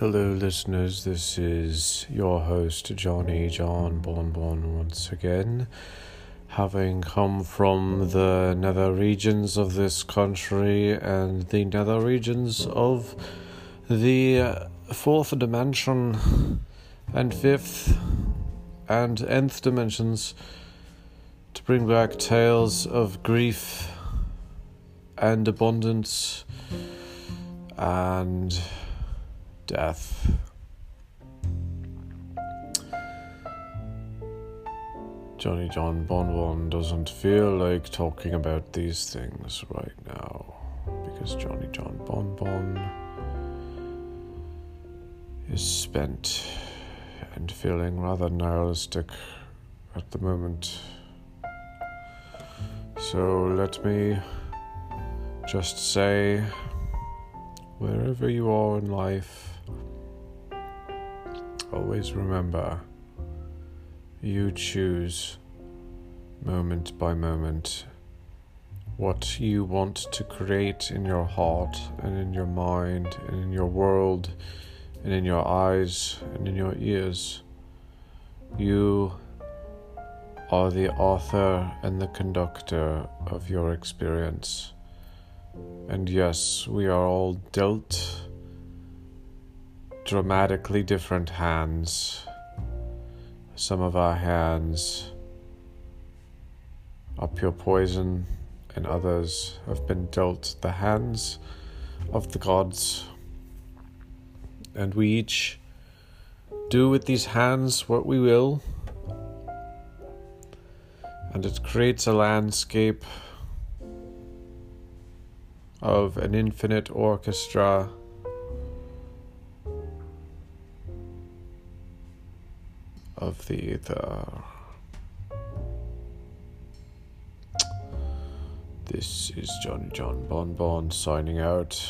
Hello, listeners. This is your host, Johnny John Bonbon, once again. Having come from the nether regions of this country and the nether regions of the fourth dimension and fifth and nth dimensions to bring back tales of grief and abundance and death. Johnny John Bonbon doesn't feel like talking about these things right now because Johnny John Bonbon is spent and feeling rather nihilistic at the moment. So let me just say, wherever you are in life, always remember you choose moment by moment what you want to create in your heart and in your mind and in your world and in your eyes and in your ears. You are the author and the conductor of your experience. And yes, we are all dealt dramatically different hands. Some of our hands are pure poison, and others have been dealt the hands of the gods. And we each do with these hands what we will, and it creates a landscape of an infinite orchestra of the ether. This is Johnny John Bonbon signing out.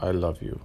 I love you.